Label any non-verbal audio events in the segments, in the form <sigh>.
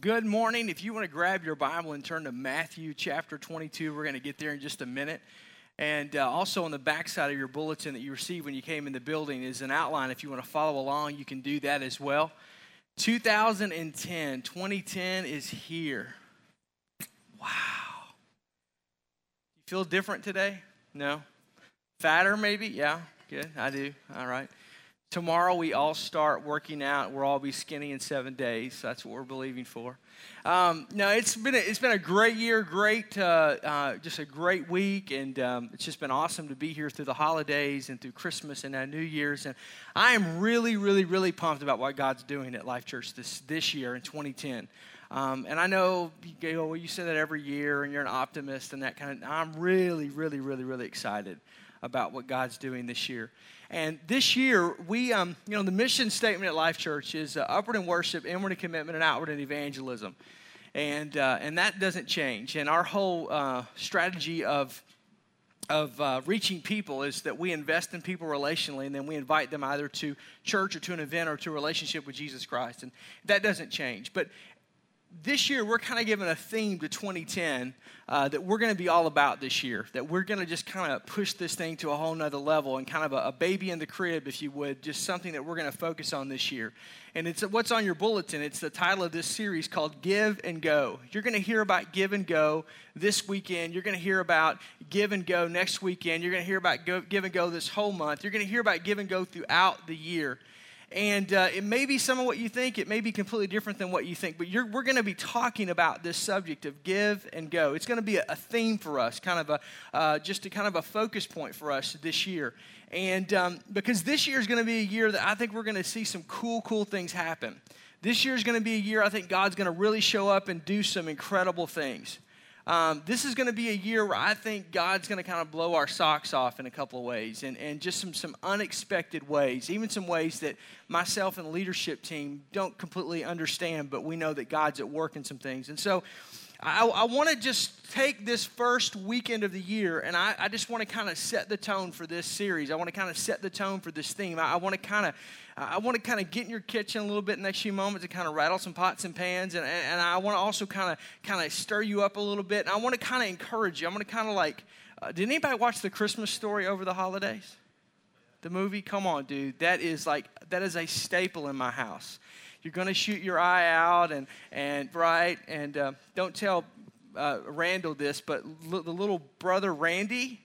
good morning. If you want to grab your Bible and turn to Matthew chapter 22, we're going to get there in just a minute. And uh, also on the back side of your bulletin that you received when you came in the building is an outline. If you want to follow along, you can do that as well. 2010, 2010 is here. Wow. You feel different today? No? Fatter, maybe? Yeah, good. I do. All right. Tomorrow we all start working out. We'll all be skinny in seven days. That's what we're believing for. Um, no, it's been a, it's been a great year, great, uh, uh, just a great week, and um, it's just been awesome to be here through the holidays and through Christmas and New Year's. And I am really, really, really pumped about what God's doing at Life Church this this year in 2010. Um, and I know, well, you say that every year, and you're an optimist and that kind of. I'm really, really, really, really excited about what God's doing this year. And this year, we, um, you know, the mission statement at Life Church is uh, upward in worship, inward in commitment, and outward in evangelism. And, uh, and that doesn't change. And our whole uh, strategy of, of uh, reaching people is that we invest in people relationally, and then we invite them either to church or to an event or to a relationship with Jesus Christ. And that doesn't change. But this year we're kind of giving a theme to 2010 uh, that we're going to be all about this year that we're going to just kind of push this thing to a whole nother level and kind of a, a, baby in the crib if you would just something that we're going to focus on this year. And it's what's on your bulletin it's the title of this series called give and go. You're going to hear about give and go this weekend you're going to hear about give and go next weekend you're going to hear about go, give and go this whole month you're going to hear about give and go throughout the year and uh, it may be some of what you think, it may be completely different than what you think, but we're going to be talking about this subject of give and go. It's going to be a, a theme for us, kind of a, uh, just a kind of a focus point for us this year. And um, because this year is going to be a year that I think we're going to see some cool, cool things happen. This year is going to be a year I think God's going to really show up and do some incredible things. Um, this is going to be a year where I think God's going to kind of blow our socks off in a couple of ways and, and just some, some unexpected ways, even some ways that myself and the leadership team don't completely understand, but we know that God's at work in some things. And so I, I want to just take this first weekend of the year and I, I just want to kind of set the tone for this series. I want to kind of set the tone for this theme. I, I want to kind of I want to kind of get in your kitchen a little bit in the next few moments and kind of rattle some pots and pans. And, and I want to also kind of kind of stir you up a little bit. And I want to kind of encourage you. I'm going to kind of like, uh, did anybody watch the Christmas story over the holidays? The movie? Come on, dude. That is like, that is a staple in my house. You're going to shoot your eye out and, and right. And uh, don't tell uh, Randall this, but l- the little brother Randy,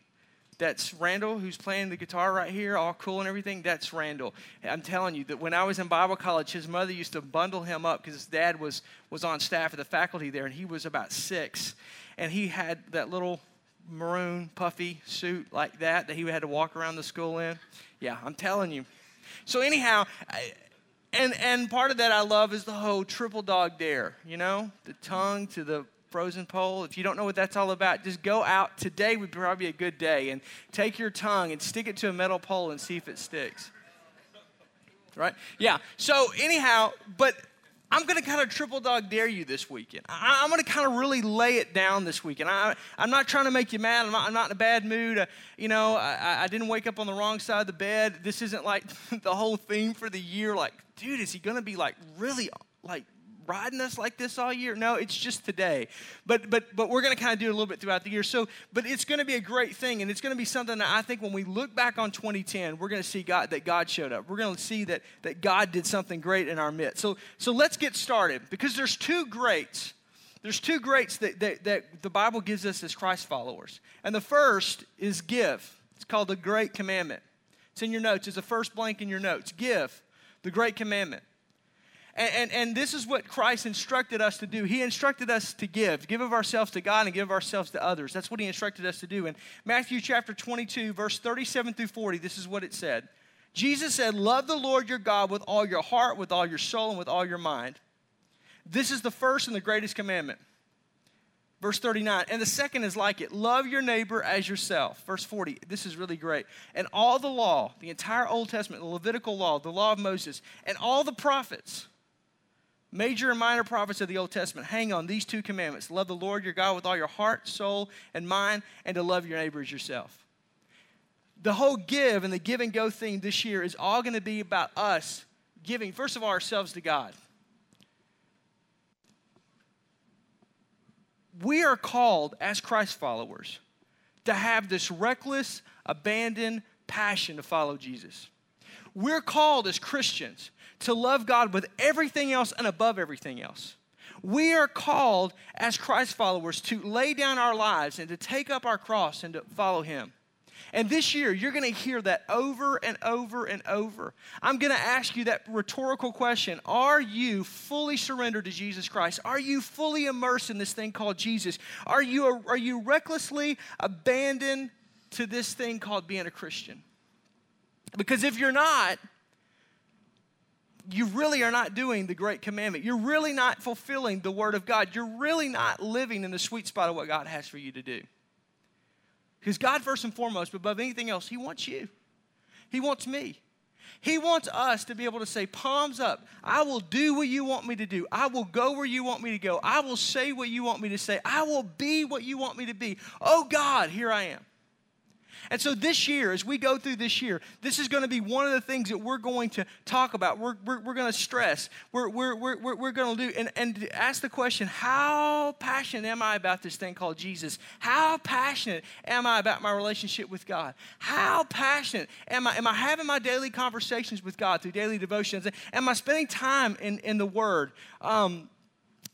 that's Randall, who's playing the guitar right here, all cool and everything. That's Randall. I'm telling you that when I was in Bible college, his mother used to bundle him up because his dad was, was on staff at the faculty there, and he was about six. And he had that little maroon, puffy suit like that that he had to walk around the school in. Yeah, I'm telling you. So, anyhow, I, and, and part of that I love is the whole triple dog dare, you know, the tongue to the frozen pole. If you don't know what that's all about, just go out. Today would probably be a good day and take your tongue and stick it to a metal pole and see if it sticks. Right? Yeah. So, anyhow, but I'm going to kind of triple dog dare you this weekend. I, am going to kind of really lay it down this weekend. I, am not trying to make you mad. I'm not, I'm not in a bad mood. You know, I, I, didn't wake up on the wrong side of the bed. This isn't like <laughs> the whole theme for the year. Like, dude, is he going to be like really like riding us like this all year. No, it's just today. But but but we're going to kind of do a little bit throughout the year. So, but it's going to be a great thing, and it's going to be something that I think when we look back on 2010, we're going to see God that God showed up. We're going to see that that God did something great in our midst. So so let's get started because there's two greats. There's two greats that, that, that the Bible gives us as Christ followers. And the first is give. It's called the Great Commandment. It's in your notes. It's the first blank in your notes. Give, the Great Commandment. And, and, and, this is what Christ instructed us to do. He instructed us to give, give of ourselves to God and give of ourselves to others. That's what he instructed us to do. In Matthew chapter 22, verse 37 through 40, this is what it said. Jesus said, Love the Lord your God with all your heart, with all your soul, and with all your mind. This is the first and the greatest commandment. Verse 39, and the second is like it love your neighbor as yourself. Verse 40, this is really great. And all the law, the entire Old Testament, the Levitical law, the law of Moses, and all the prophets, Major and minor prophets of the Old Testament hang on these two commandments love the Lord your God with all your heart, soul, and mind, and to love your neighbor as yourself. The whole give and the give and go theme this year is all going to be about us giving, first of all, ourselves to God. we are called as Christ followers to have this reckless, abandoned passion to follow Jesus. We're called as Christians to love God with everything else and above everything else. We are called as Christ followers to lay down our lives and to take up our cross and to follow Him. And this year, you're going to hear that over and over and over. I'm going to ask you that rhetorical question Are you fully surrendered to Jesus Christ? Are you fully immersed in this thing called Jesus? Are you, are you recklessly abandoned to this thing called being a Christian? Because if you're not, you really are not doing the great commandment. You're really not fulfilling the word of God. You're really not living in the sweet spot of what God has for you to do. Because God, first and foremost, above anything else, He wants you. He wants me. He wants us to be able to say, palms up, I will do what you want me to do. I will go where you want me to go. I will say what you want me to say. I will be what you want me to be. Oh God, here I am. And so this year, as we go through this year, this is going to be one of the things that we're going to talk about. We're, we're, we're going to stress. We're, we're, we're, we're going to do, and, and ask the question how passionate am I about this thing called Jesus? How passionate am I about my relationship with God? How passionate am I? Am I having my daily conversations with God through daily devotions? Am I spending time in, in the Word? Um,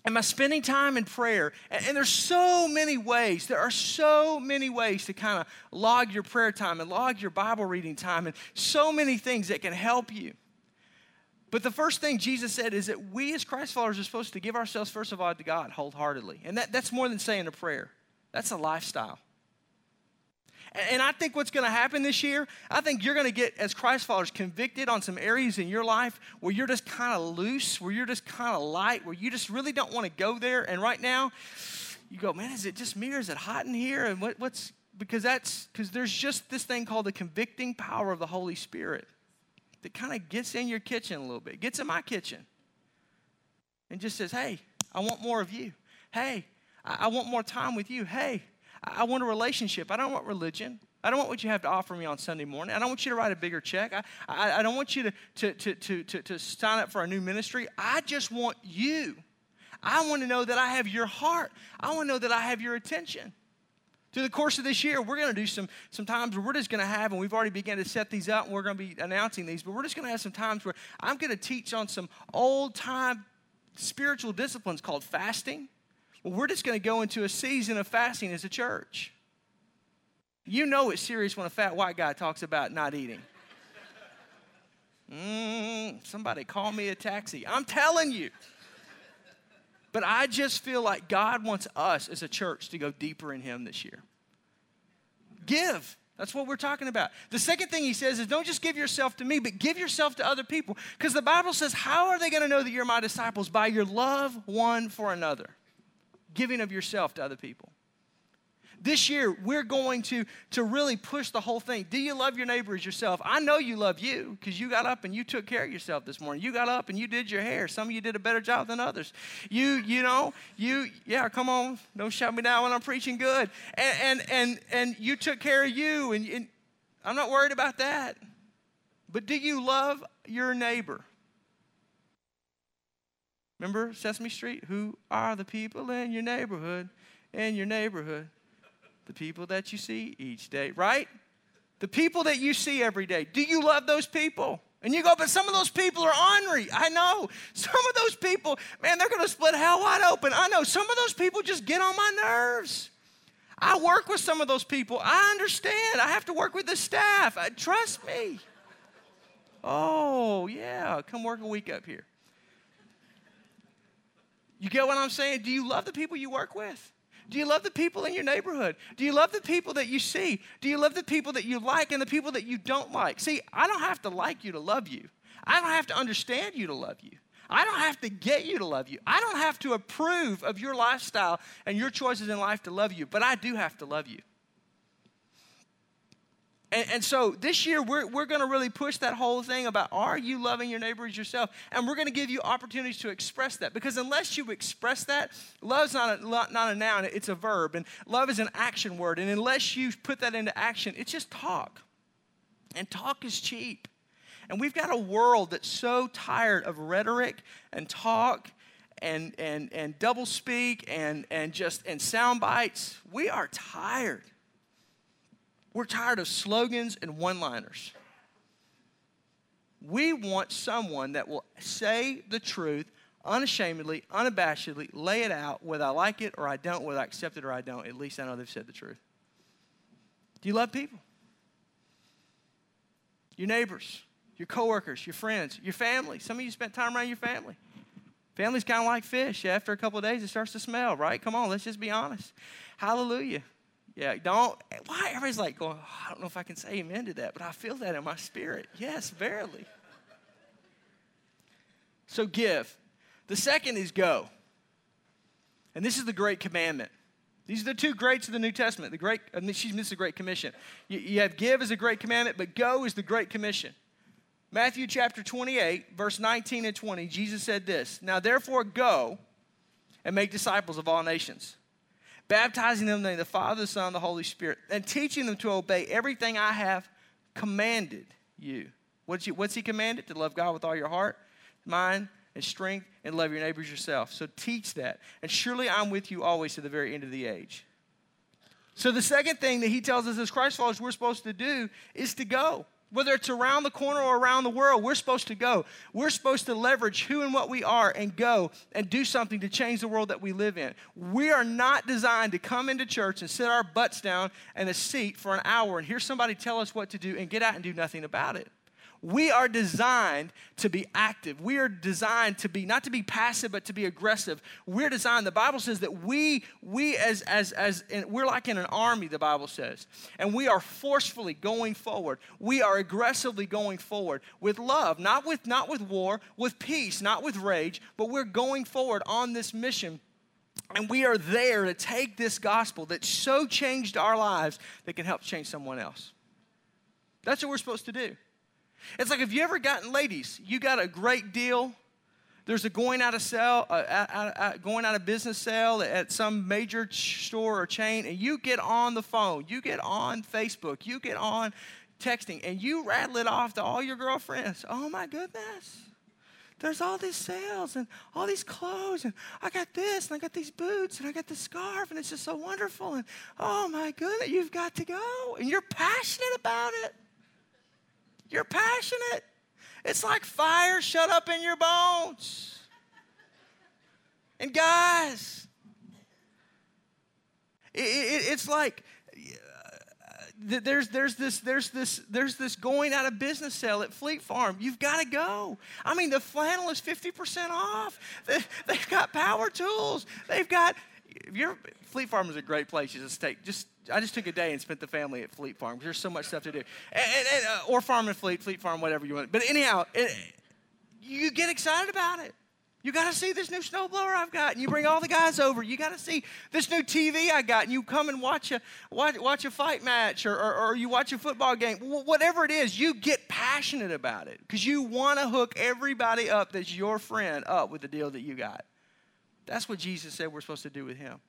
Am I spending time in prayer? And, and, there's so many ways. There are so many ways to kind of log your prayer time and log your Bible reading time, and so many things that can help you. But the first thing Jesus said is that we as Christ followers are supposed to give ourselves, first of all, to God wholeheartedly. And that, that's more than saying a prayer, that's a lifestyle. And I think what's going to happen this year, I think you're going to get, as Christ followers, convicted on some areas in your life where you're just kind of loose, where you're just kind of light, where you just really don't want to go there. And right now, you go, man, is it just me or is it hot in here? And what, what's, because that's, because there's just this thing called the convicting power of the Holy Spirit that kind of gets in your kitchen a little bit, gets in my kitchen, and just says, hey, I want more of you. Hey, I, I want more time with you. Hey, I want a relationship. I don't want religion. I don't want what you have to offer me on Sunday morning. I don't want you to write a bigger check. I, I, I don't want you to, to, to, to, to, sign up for a new ministry. I just want you. I want to know that I have your heart. I want to know that I have your attention. Through the course of this year, we're going to do some, some times where we're just going to have, and we've already begun to set these up, and we're going to be announcing these, but we're just going to have some times where I'm going to teach on some old time spiritual disciplines called fasting well, we're just going to go into a season of fasting as a church. You know it's serious when a fat white guy talks about not eating. Mm, somebody call me a taxi. I'm telling you. But I just feel like God wants us as a church to go deeper in Him this year. Give. That's what we're talking about. The second thing he says is don't just give yourself to me, but give yourself to other people. Because the Bible says, How are they going to know that you're my disciples? By your love one for another giving of yourself to other people. This year, we're going to, to really push the whole thing. Do you love your neighbor as yourself? I know you love you because you got up and you took care of yourself this morning. You got up and you did your hair. Some of you did a better job than others. You, you know, you, yeah, come on, don't shout me down when I'm preaching good. And, and, and, and you took care of you, and, and I'm not worried about that. But do you love your neighbor? Remember Sesame Street? Who are the people in your neighborhood? In your neighborhood. The people that you see each day, right? The people that you see every day. Do you love those people? And you go, but some of those people are ornery. I know. <laughs> Some of those people, man, they're going to split hell wide open. I know. Some of those people just get on my nerves. I work with some of those people. I understand. I have to work with the staff. Uh, trust me. Oh, yeah. Come work a week up here. You get what I'm saying? Do you love the people you work with? Do you love the people in your neighborhood? Do you love the people that you see? Do you love the people that you like and the people that you don't like? See, I don't have to like you to love you. I don't have to understand you to love you. I don't have to get you to love you. I don't have to approve of your lifestyle and your choices in life to love you, but I do have to love you. And, and, so this year, we're, we're going to really push that whole thing about are you loving your neighbor as yourself? And we're going to give you opportunities to express that. Because unless you express that, love's not a, not a noun, it's a verb. And love is an action word. And unless you put that into action, it's just talk. And talk is cheap. And we've got a world that's so tired of rhetoric and talk and, and, and double speak and, and just and sound bites. We are tired. We're tired of slogans and one liners. We want someone that will say the truth unashamedly, unabashedly, lay it out, whether I like it or I don't, whether I accept it or I don't. At least I know they've said the truth. Do you love people? Your neighbors, your coworkers, your friends, your family. Some of you spent time around your family. Family's kind of like fish. After a couple of days, it starts to smell, right? Come on, let's just be honest. Hallelujah. Yeah, don't. Why? Everybody's like going, oh, I don't know if I can say amen to that, but I feel that in my spirit. Yes, verily. So give. The second is go. And this is the great commandment. These are the two greats of the New Testament. The great, I mean, she's missed the Great Commission. You, you have give as a great commandment, but go is the Great Commission. Matthew chapter 28, verse 19 and 20, Jesus said this Now therefore go and make disciples of all nations, baptizing them in the name of the Father, the Son, and the Holy Spirit, and teaching them to obey everything I have commanded you. What's, he, what's he commanded? To love God with all your heart, mind, and strength, and love your neighbors yourself. So teach that. And surely I'm with you always to the very end of the age. So the second thing that he tells us as Christ followers we're supposed to do is to go. Whether it's around the corner or around the world, we're supposed to go. We're supposed to leverage who and what we are and go and do something to change the world that we live in. We are not designed to come into church and sit our butts down in a seat for an hour and hear somebody tell us what to do and get out and do nothing about it. We are designed to be active. We are designed to be not to be passive, but to be aggressive. We're designed. The Bible says that we we as as as in, we're like in an army. The Bible says, and we are forcefully going forward. We are aggressively going forward with love, not with not with war, with peace, not with rage, but we're going forward on this mission. And we are there to take this gospel that so changed our lives that can help change someone else. That's what we're supposed to do. It's like if you ever gotten, ladies, you got a great deal. There's a going out of sale, uh, going out of business sale at some major store or chain, and you get on the phone, you get on Facebook, you get on texting, and you rattle it off to all your girlfriends. Oh my goodness there's all these sales and all these clothes and I got this and I got these boots and I got this scarf and it's just so wonderful and oh my goodness, you've got to go and you're passionate about it. You're passionate. It's like fire shut up in your bones. And guys, it, it, it's like uh, there's, there's, this, there's, this, there's this going out of business sale at Fleet Farm. You've got to go. I mean, the flannel is 50% off. They, have got power tools. They've got, if you're, Fleet Farm is a great place. You just take, just I just took a day and spent the family at Fleet Farm. There's so much stuff to do, and, and, uh, or Farm and Fleet, Fleet Farm, whatever you want. But anyhow, it, you get excited about it. You got to see this new snowblower I've got, and you bring all the guys over. You got to see this new TV I got, and you come and watch a watch, watch a fight match, or, or, or you watch a football game. Whatever it is, you get passionate about it because you want to hook everybody up that's your friend up with the deal that you got. That's what Jesus said we're supposed to do with him.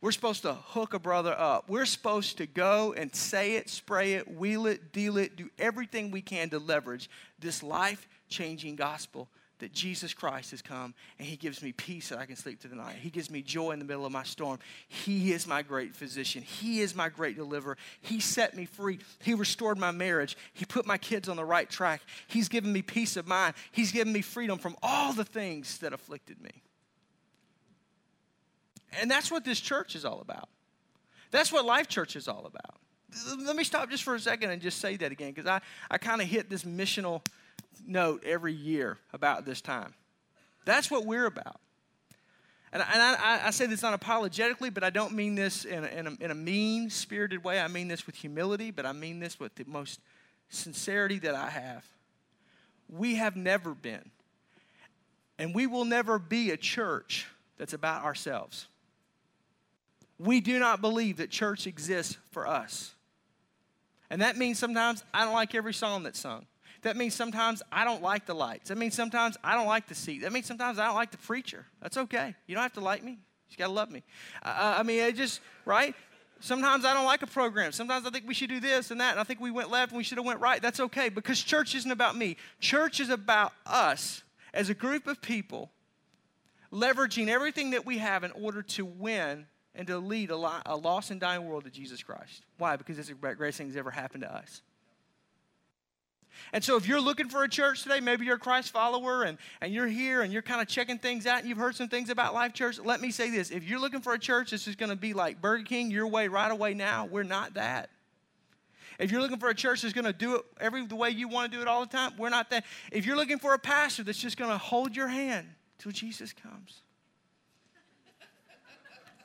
We're supposed to hook a brother up. We're supposed to go and say it, spray it, wheel it, deal it, do everything we can to leverage this life changing gospel that Jesus Christ has come and He gives me peace that I can sleep through the night. He gives me joy in the middle of my storm. He is my great physician. He is my great deliverer. He set me free. He restored my marriage. He put my kids on the right track. He's given me peace of mind. He's given me freedom from all the things that afflicted me. And that's what this church is all about. That's what Life Church is all about. Let me stop just for a second and just say that again because I, I kind of hit this missional note every year about this time. That's what we're about. And, and I, I, say this unapologetically, but I don't mean this in a, in a, in a mean spirited way. I mean this with humility, but I mean this with the most sincerity that I have. We have never been, and we will never be a church that's about ourselves. We do not believe that church exists for us. And that means sometimes I don't like every song that's sung. That means sometimes I don't like the lights. That means sometimes I don't like the seat. That means sometimes I don't like the preacher. That's okay. You don't have to like me. You just got to love me. Uh, I mean, it just, right? Sometimes I don't like a program. Sometimes I think we should do this and that, and I think we went left and we should have went right. That's okay because church isn't about me. Church is about us as a group of people leveraging everything that we have in order to win and to lead a, lost and dying world to Jesus Christ. Why? Because it's the greatest thing that's ever happened to us. And so, if you're looking for a church today, maybe you're a Christ follower and, and you're here and you're kind of checking things out and you've heard some things about Life Church, let me say this. If you're looking for a church that's just going to be like Burger King, your way, right away now, we're not that. If you're looking for a church that's going to do it every the way you want to do it all the time, we're not that. If you're looking for a pastor that's just going to hold your hand till Jesus comes,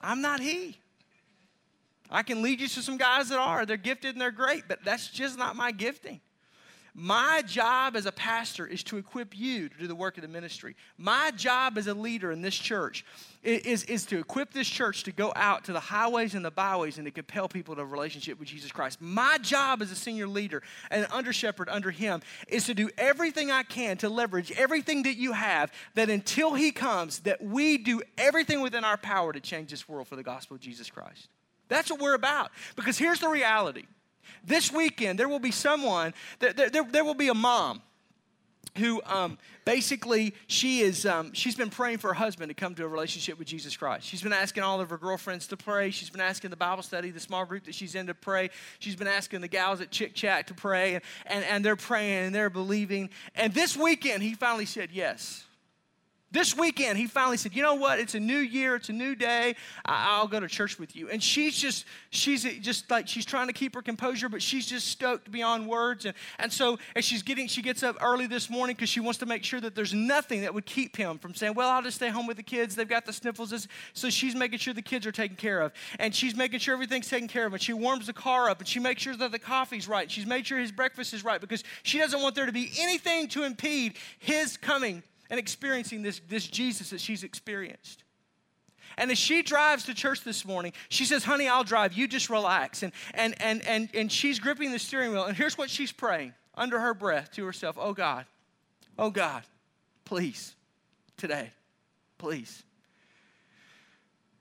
I'm not he. I can lead you to some guys that are. They're gifted and they're great, but that's just not my gifting. My job as a pastor is to equip you to do the work of the ministry. My job as a leader in this church is, is to equip this church to go out to the highways and the byways and to compel people to a relationship with Jesus Christ. My job as a senior leader and an under shepherd under him is to do everything I can to leverage everything that you have that until he comes, that we do everything within our power to change this world for the gospel of Jesus Christ. That's what we're about. Because here's the reality. This weekend, there will be someone, there, there, there will be a mom who um, basically she is um, she's been praying for her husband to come to a relationship with jesus christ. She's been asking all of her girlfriends to pray. She's been asking the bible study the small group that she's in to pray. She's been asking the gals at chick chat to pray and, and, and they're praying and they're believing. And this weekend he finally said yes this weekend, he finally said, You know what? It's a new year. It's a new day. I'll go to church with you. And she's just, she's just like, she's trying to keep her composure, but she's just stoked beyond words. And, and so, as she's getting, she gets up early this morning because she wants to make sure that there's nothing that would keep him from saying, Well, I'll just stay home with the kids. They've got the sniffles. So she's making sure the kids are taken care of. And she's making sure everything's taken care of. And she warms the car up and she makes sure that the coffee's right. She's made sure his breakfast is right because she doesn't want there to be anything to impede his coming and experiencing this, this Jesus that she's experienced. And as she drives to church this morning, she says, Honey, I'll drive. You just relax. And, and, and, and, and she's gripping the steering wheel. And here's what she's praying under her breath to herself Oh God, oh God, please, today, please,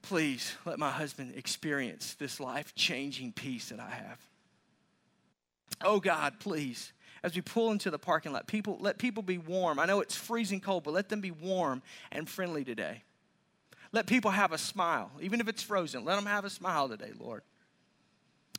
please let my husband experience this life changing peace that I have. Oh God, please as we pull into the parking lot. People, let people be warm. I know it's freezing cold, but let them be warm and friendly today. Let people have a smile, even if it's frozen. Let them have a smile today, Lord.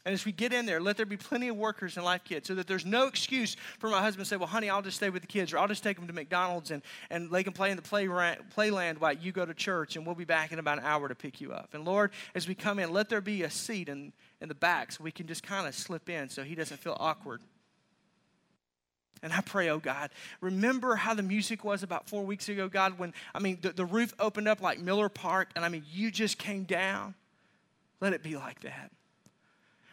And as we get in there, let there be plenty of workers and Life Kids so that there's no excuse for my husband to say, Well, honey, I'll just stay with the kids, or I'll just take them to McDonald's and, and they can play in the play, playland while you go to church, and we'll be back in about an hour to pick you up. And Lord, as we come in, let there be a seat in, in the back so we can just kind of slip in so he doesn't feel awkward. And I pray, oh God, remember how the music was about four weeks ago, God, when, I mean, the, the roof opened up like Miller Park, and I mean, you just came down. Let it be like that.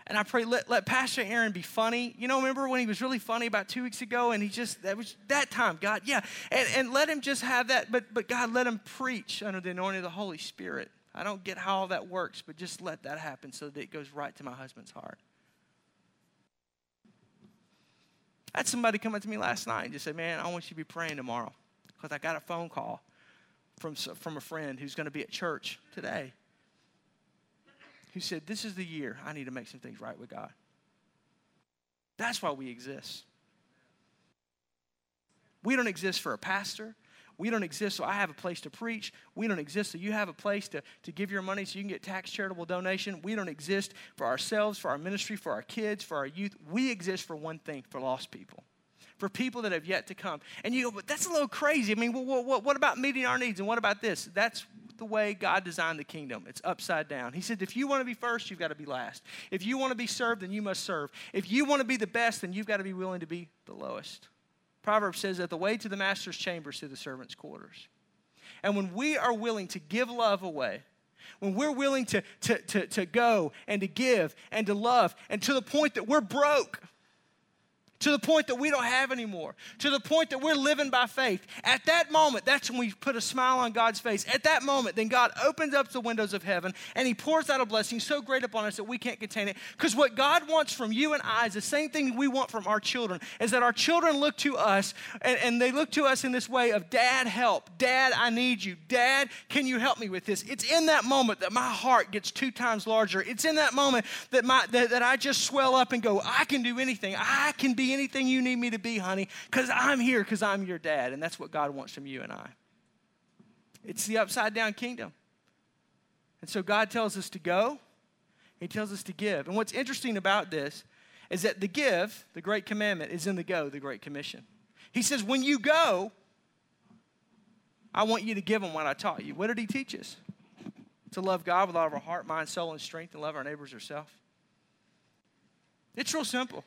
And I pray, let, let Pastor Aaron be funny. You know, remember when he was really funny about two weeks ago and he just, that was that time, God, yeah. And, and let him just have that, but, but God, let him preach under the anointing of the Holy Spirit. I don't get how all that works, but just let that happen so that it goes right to my husband's heart. I had somebody come up to me last night and just say, Man, I want you to be praying tomorrow because I got a phone call from, from a friend who's going to be at church today who said, This is the year I need to make some things right with God. That's why we exist. We don't exist for a pastor. We don't exist so I have a place to preach. We don't exist so you have a place to, to give your money so you can get tax charitable donation. We don't exist for ourselves, for our ministry, for our kids, for our youth. We exist for one thing for lost people, for people that have yet to come. And you go, but that's a little crazy. I mean, what, what, what about meeting our needs? And what about this? That's the way God designed the kingdom. It's upside down. He said, if you want to be first, you've got to be last. If you want to be served, then you must serve. If you want to be the best, then you've got to be willing to be the lowest. Proverbs says that the way to the master's chamber is the servant's quarters. And when we are willing to give love away, when we're willing to, to, to, to go and to give and to love, and to the point that we're broke, to the point that we don't have anymore, to the point that we're living by faith. At that moment, that's when we put a smile on God's face. At that moment, then God opens up the windows of heaven and He pours out a blessing so great upon us that we can't contain it. Because what God wants from you and I is the same thing we want from our children, is that our children look to us and, and they look to us in this way of, Dad, help. Dad, I need you. Dad, can you help me with this? It's in that moment that my heart gets two times larger. It's in that moment that, my, that, that I just swell up and go, I can do anything. I can be anything you need me to be, honey, because I'm here because I'm your dad. And that's what God wants from you and I. It's the upside down kingdom. And so God tells us to go, He tells us to give. And what's interesting about this is that the give, the great commandment, is in the go, the great commission. He says, when you go, I want you to give them what I taught you. What did He teach us? To love God with all of our heart, mind, soul, and strength, and love our neighbors ourselves. It's real simple.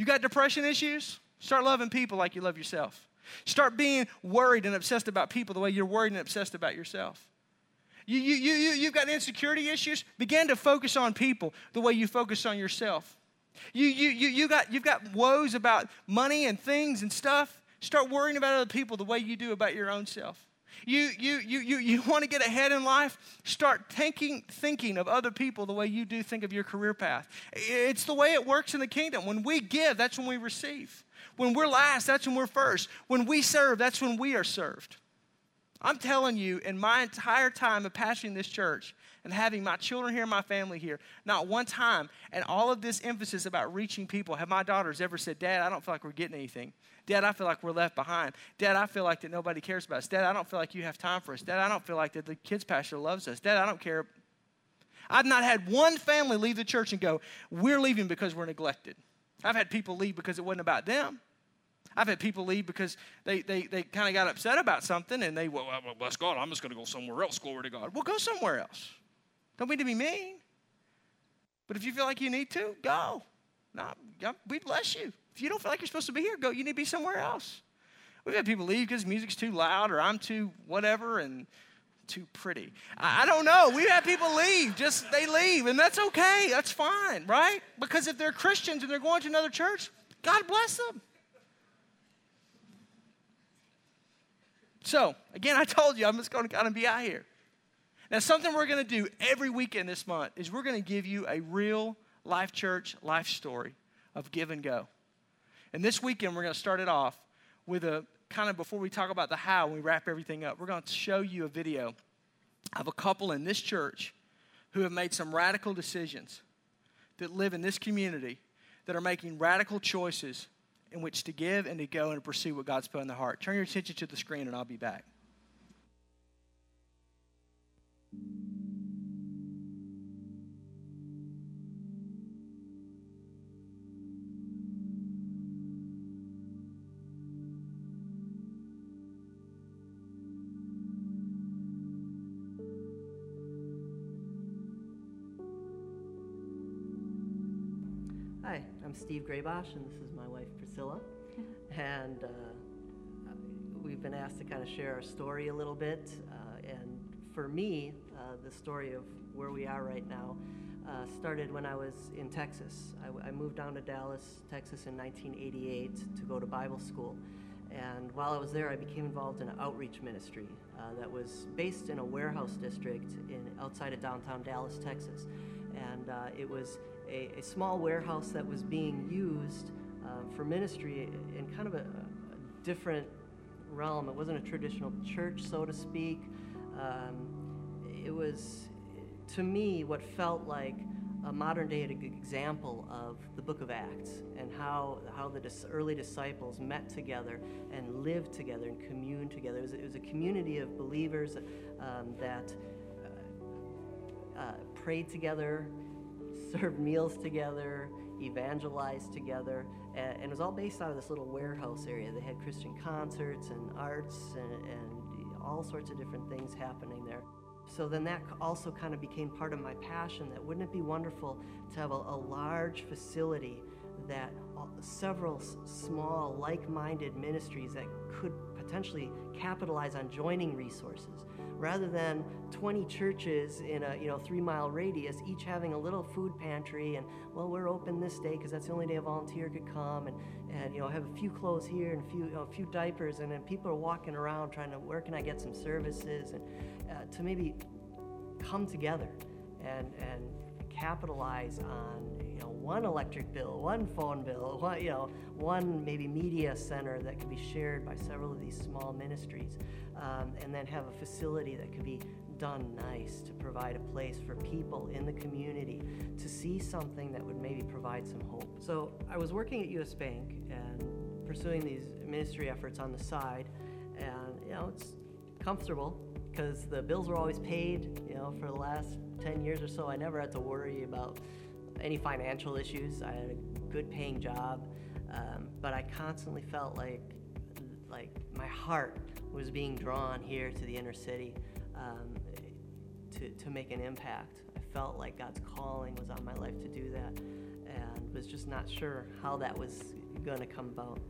You got depression issues? Start loving people like you love yourself. Start being worried and obsessed about people the way you're worried and obsessed about yourself. You, you, you, you, you've got insecurity issues? Begin to focus on people the way you focus on yourself. You, you, you, you got, you've got woes about money and things and stuff? Start worrying about other people the way you do about your own self. You, you, you, you, you <laughs> want to get ahead in life? Start thinking, thinking of other people the way you do think of your career path. It's the way it works in the kingdom. When we give, that's when we receive. When we're last, that's when we're first. When we serve, that's when we are served. I'm telling you, in my entire time of pastoring this church and having my children here, my family here, not one time, and all of this emphasis about reaching people, have my daughters ever said, Dad, I don't feel like we're getting anything. Dad, I feel like we're left behind. Dad, I feel like that nobody cares about us. Dad, I don't feel like you have time for us. Dad, I don't feel like that the kids pastor loves us. Dad, I don't care. I've not had one family leave the church and go, We're leaving because we're neglected. I've had people leave because it wasn't about them. I've had people leave because they, they, they kind of got upset about something and they, well, well, bless God, I'm just going to go somewhere else. Glory to God. Well, go somewhere else. Don't mean to be mean. But if you feel like you need to, go. No, we bless you. If you don't feel like you're supposed to be here, go. You need to be somewhere else. We've had people leave because music's too loud or I'm too whatever and too pretty. I, I don't know. We've had people leave. Just they leave, and that's okay. That's fine, right? Because if they're Christians and they're going to another church, God bless them. So, again, I told you I'm just going to kind of be out here. Now, something we're going to do every weekend this month is we're going to give you a real life church life story of give and go. And this weekend, we're going to start it off with a kind of before we talk about the how and we wrap everything up, we're going to show you a video of a couple in this church who have made some radical decisions that live in this community that are making radical choices in which to give and to go and to pursue what God's put in the heart. Turn your attention to the screen and I'll be back. I'm Steve Graybosch, and this is my wife Priscilla. <laughs> And uh, we've been asked to kind of share our story a little bit. Uh, and for me, uh, the story of where we are right now uh, started when I was in Texas. I, I, moved down to Dallas, Texas in 1988 to go to Bible school. And while I was there, I became involved in an outreach ministry uh, that was based in a warehouse district in, outside of downtown Dallas, Texas. And uh, it was a, a small warehouse that was being used uh, for ministry in kind of a, a, different realm. It wasn't a traditional church, so to speak. Um, it was, to me, what felt like a modern day example of the book of Acts and how, how the dis- early disciples met together and lived together and communed together. It was, it was a community of believers um, that uh, uh, prayed together, served meals together, evangelized together, and, and, it was all based out of this little warehouse area. They had Christian concerts and arts and, and all sorts of different things happening there. So then that also kind of became part of my passion that wouldn't it be wonderful to have a, a large facility that several small like-minded ministries that could potentially capitalize on joining resources rather than 20 churches in a you know three mile radius each having a little food pantry and well we're open this day because that's the only day a volunteer could come and, and you know have a few clothes here and a few, you know, a few diapers and then people are walking around trying to where can i get some services and uh, to maybe come together and and capitalize on you know one electric bill, one phone bill, <laughs> one, you know one maybe media center that could be shared by several of these small ministries, um, and then have a facility that could be done nice to provide a place for people in the community to see something that would maybe provide some hope. So I was working at U.S. Bank and pursuing these ministry efforts on the side, and you know it's comfortable because the bills were always paid. You know, for the last 10 years or so, I never had to worry about any financial issues. I had a good paying job, um, but I constantly felt like like my heart was being drawn here to the inner city um, to, to make an impact. I felt like God's calling was on my life to do that and was just not sure how that was going to come about.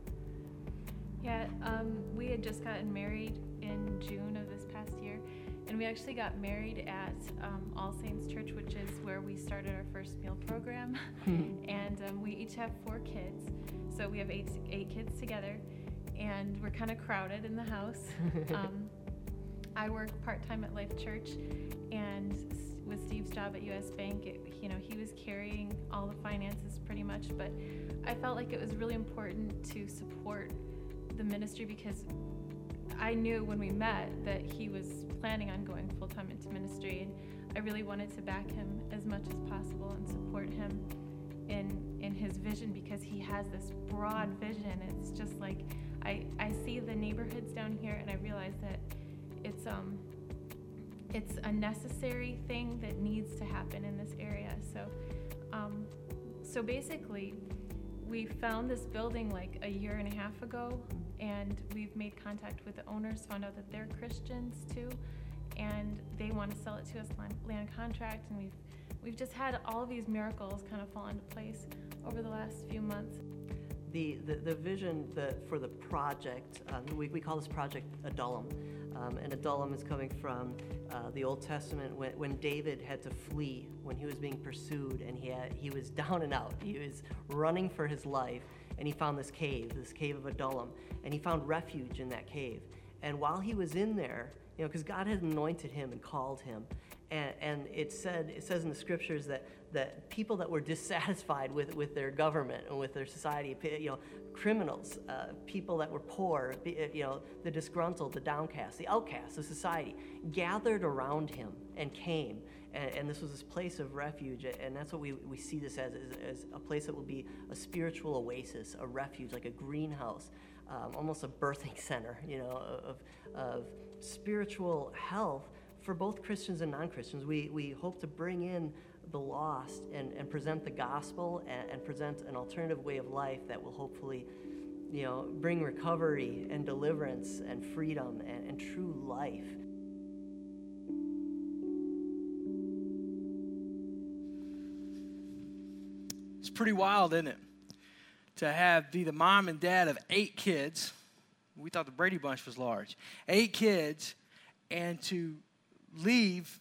Yeah, um, we had just gotten married in June of this past year, and we actually got married at um, All Saints Church, which is where we started our first meal program. <laughs> and um, we each have four kids, so we have eight eight kids together, and we're kind of crowded in the house. <laughs> Um, I work part time at Life Church, and with Steve's job at U.S. Bank, it, you know, he was carrying all the finances pretty much. But I felt like it was really important to support the ministry because I knew when we met that he was planning on going full time into ministry, and I really wanted to back him as much as possible and support him in in his vision because he has this broad vision. It's just like I I see the neighborhoods down here, and I realize that it's um it's a necessary thing that needs to happen in this area. So um, so basically we found this building like a year and a half ago and we've made contact with the owners found out that they're christians too and they want to sell it to us land, land contract and we've we've just had all these miracles kind of fall into place over the last few months the, the, the vision the, for the project, um, we, we call this project Adullam. Um, and Adullam is coming from uh, the Old Testament when, when David had to flee, when he was being pursued, and he, had, he was <laughs> down and out. He was running for his life, and he found this cave, this cave of Adullam, and he found refuge in that cave. And while he was in there, you know, because God had anointed him and called him, and, and it said it says in the scriptures that that people that were <laughs> dissatisfied with, with their government and with their society, you know, criminals, uh, people that were poor, uh, you know, the disgruntled, the downcast, the outcasts of society, gathered around him and came. And, and, this was this place of refuge. And that's what we, we see this as, as, as a place that will be a spiritual oasis, a refuge, like a greenhouse, um, almost a birthing <laughs> center, you know, of, of spiritual health for both Christians and non Christians. We, we hope to bring in the lost and, and present the gospel and, and present an alternative way of life that will hopefully you know, bring recovery and deliverance and freedom and, and true life. It's pretty wild, isn't it? To have be the mom and dad of eight kids. We thought the Brady Bunch was large. Eight kids, and to leave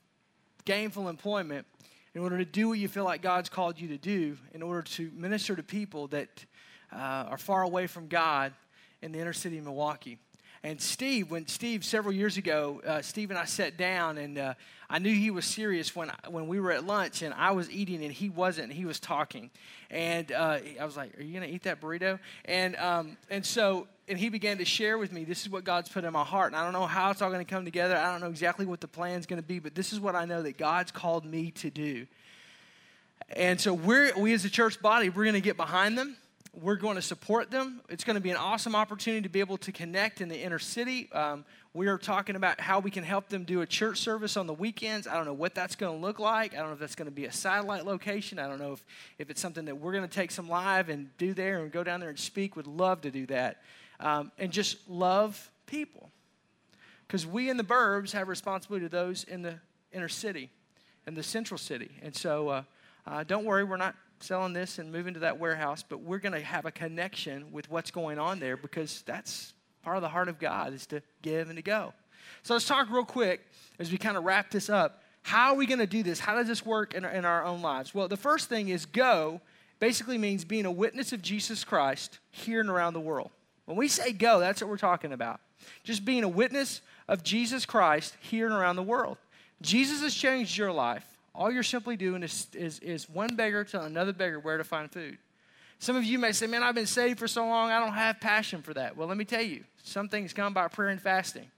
gainful employment in order to do what you feel like God's called you to do, in order to minister to people that uh, are far away from God in the inner city of Milwaukee. And Steve, when Steve several years ago, uh, Steve and I sat down, and uh, I knew he was serious when when we were at lunch, and I was eating, and he wasn't. And he was talking, and uh, I was like, "Are you going to eat that burrito?" And um, and so and he began to share with me, "This is what God's put in my heart, and I don't know how it's all going to come together. I don't know exactly what the plan is going to be, but this is what I know that God's called me to do." And so we're we as a church body, we're going to get behind them we're going to support them. It's going to be an awesome opportunity to be able to connect in the inner city. Um, we are talking about how we can help them do a church service on the weekends. I don't know what that's going to look like. I don't know if that's going to be a satellite location. I don't know if, if it's something that we're going to take some live and do there and go down there and speak. Would love to do that. Um, and just love people. Because we in the burbs have responsibility to those in the inner city and the central city. And so uh, uh, don't worry, we're not selling this and moving to that warehouse, but we're going to have a connection with what's going on there because that's part of the heart of God is to give and to go. So let's talk real quick as we kind of wrap this up. How are we going to do this? How does this work in in our own lives? Well, the first thing is go basically means being a witness of Jesus Christ here and around the world. When we say go, that's what we're talking about. Just being a witness of Jesus Christ here and around the world. Jesus has changed your life. All you're simply doing is, is, is one beggar telling another beggar where to find food. Some of you may say, Man, I've been saved for so long, I don't have passion for that. Well, let me tell you, some things come by prayer and fasting.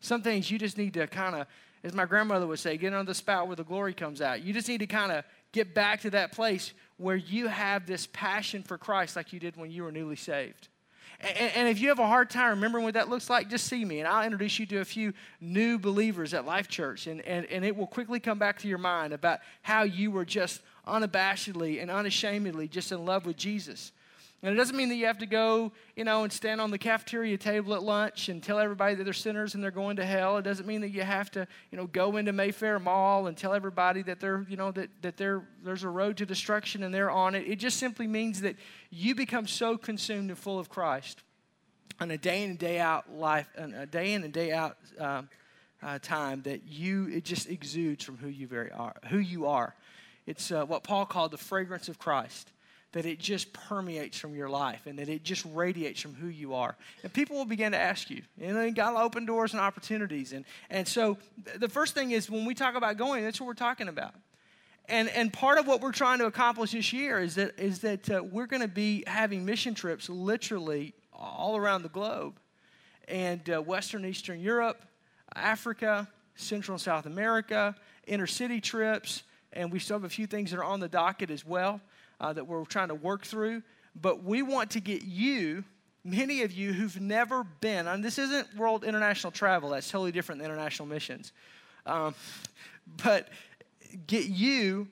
Some things you just need to kind of, as my grandmother would say, get under the spout where the glory comes out. You just need to kind of get back to that place where you have this passion for Christ like you did when you were newly saved. And, and, if you have a hard time remembering what that looks like, just see me, and I'll introduce you to a few new believers at Life Church, and, and, and it will quickly come back to your mind about how you were just unabashedly and unashamedly just in love with Jesus. And it doesn't mean that you have to go, you know, and stand on the cafeteria table at lunch and tell everybody that they're sinners and they're going to hell. It doesn't mean that you have to, you know, go into Mayfair Mall and tell everybody that they're, you know, that, that they're, there's a road to destruction and they're on it. It just simply means that you become so consumed and full of Christ on a day in and day out life, a day in and day out um, uh, time that you, it just exudes from who you very are, who you are. It's uh, what Paul called the fragrance of Christ that it just permeates from your life and that it just radiates from who you are. And people will begin to ask you. And then God will open doors and opportunities. And, and so the first thing is when we talk about going, that's what we're talking about. And, and part of what we're trying to accomplish this year is that, is that uh, we're going to be having mission trips literally all around the globe. And uh, Western Eastern Europe, Africa, Central and South America, intercity trips, and we still have a few things that are on the docket as well uh, that we're trying to work through. But we want to get you, many of you who've never been, and this isn't World International Travel, that's totally different than international missions. Um, but get you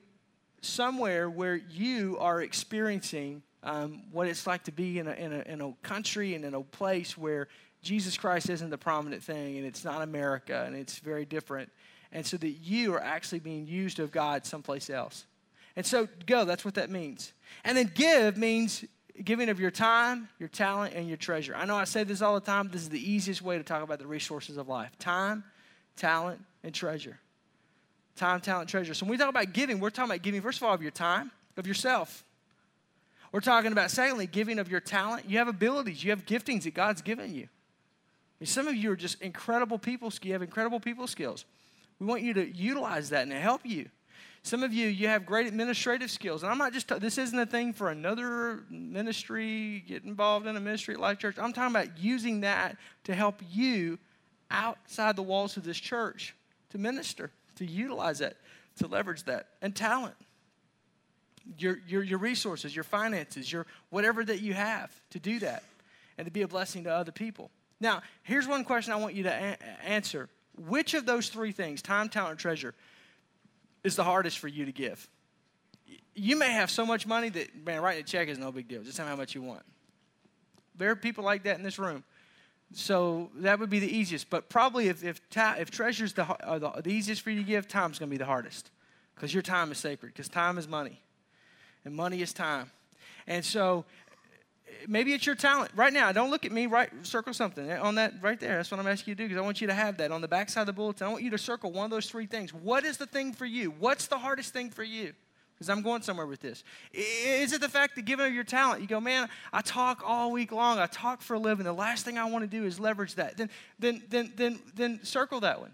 somewhere where you are experiencing um, what it's like to be in a, in, a, in a country and in a place where Jesus Christ isn't the prominent thing and it's not America and it's very different. And so that you are actually being used of God someplace else. And so go, that's what that means. And then give means giving of your time, your talent, and your treasure. I know I say this all the time. This is the easiest way to talk about the resources of life time, talent, and treasure. Time, talent, treasure. So when we talk about giving, we're talking about giving, first of all, of your time, of yourself. We're talking about, secondly, giving of your talent. You have abilities, you have giftings that God's given you. And some of you are just incredible people, you have incredible people skills. We want you to utilize that and to help you. Some of you, you have great administrative skills. And I'm not just, this isn't a thing for another ministry, get involved in a ministry at Life Church. I'm talking about using that to help you outside the walls of this church to minister, to utilize that, to leverage that. And talent. Your, your, your resources, your finances, your whatever that you have to do that and to be a blessing to other people. Now, here's one question I want you to a- answer. Which of those three things, time, talent, treasure, is the hardest for you to give. You may have so much money that, man, writing a check is no big deal. Just tell me how much you want. There are people like that in this room. So that would be the easiest. But probably if, if, ta- if treasure's the, uh, the, the easiest for you to give, time's going to be the hardest. Because your time is sacred. Because time is money. And money is time. And so maybe it's your talent. Right now don't look at me right circle something. On that right there that's what i'm asking you to do because i want you to have that on the back side of the bulletin. I want you to circle one of those three things. What is the thing for you? What's the hardest thing for you? Because i'm going somewhere with this. Is it the fact that giving of your talent you go man i talk all week long. I talk for a living. The last thing i want to do is leverage that. Then then then then then circle that one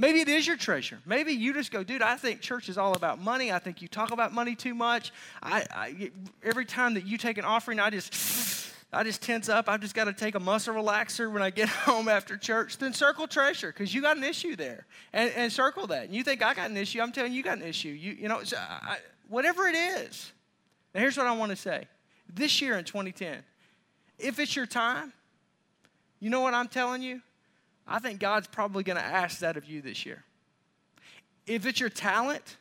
Maybe it is your treasure. Maybe you just go, dude, I think church is all about money. I think you talk about money too much. I, I every time that you take an offering, I just I just tense up. I've just got to take a muscle relaxer when I get <laughs> home after church. Then circle treasure because you got an issue there, and, and circle that. And you think I got an issue? I'm telling you, you got an issue. You you know, I, whatever it is. Now here's what I want to say. This year in 2010, if it's your time, you know what I'm telling you? I think God's probably going to ask that of you this year. If it's your talent,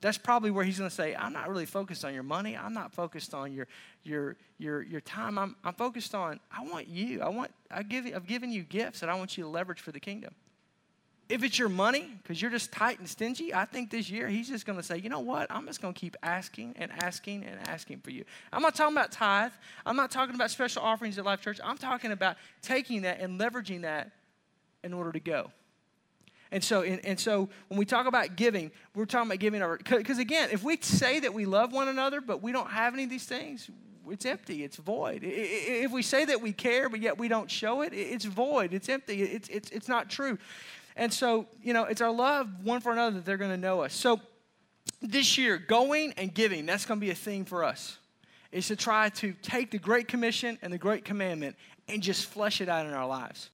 that's probably where he's going to say, I'm not really focused on your money. I'm not focused on your, your, your, your time. I'm, I'm focused on, I want you. I want, I give, I've given you gifts that I want you to leverage for the kingdom. If it's your money, because you're just tight and stingy, I think this year he's just going to say, you know what? I'm just going to keep asking and asking and asking for you. I'm not talking about tithe. I'm not talking about special offerings at Life Church. I'm talking about taking that and leveraging that in order to go. And so, and, and, so when we talk about giving, we're talking about giving our, because again, if we say that we love one another, but we don't have any of these things, it's empty, it's void. If we say that we care, but yet we don't show it, it's void, it's empty, it's, it's, it's not true. And so, you know, it's our love one for another that they're going to know us. So this year, going and giving, that's going to be a theme for us, is to try to take the Great Commission and the Great Commandment and just flesh it out in our lives.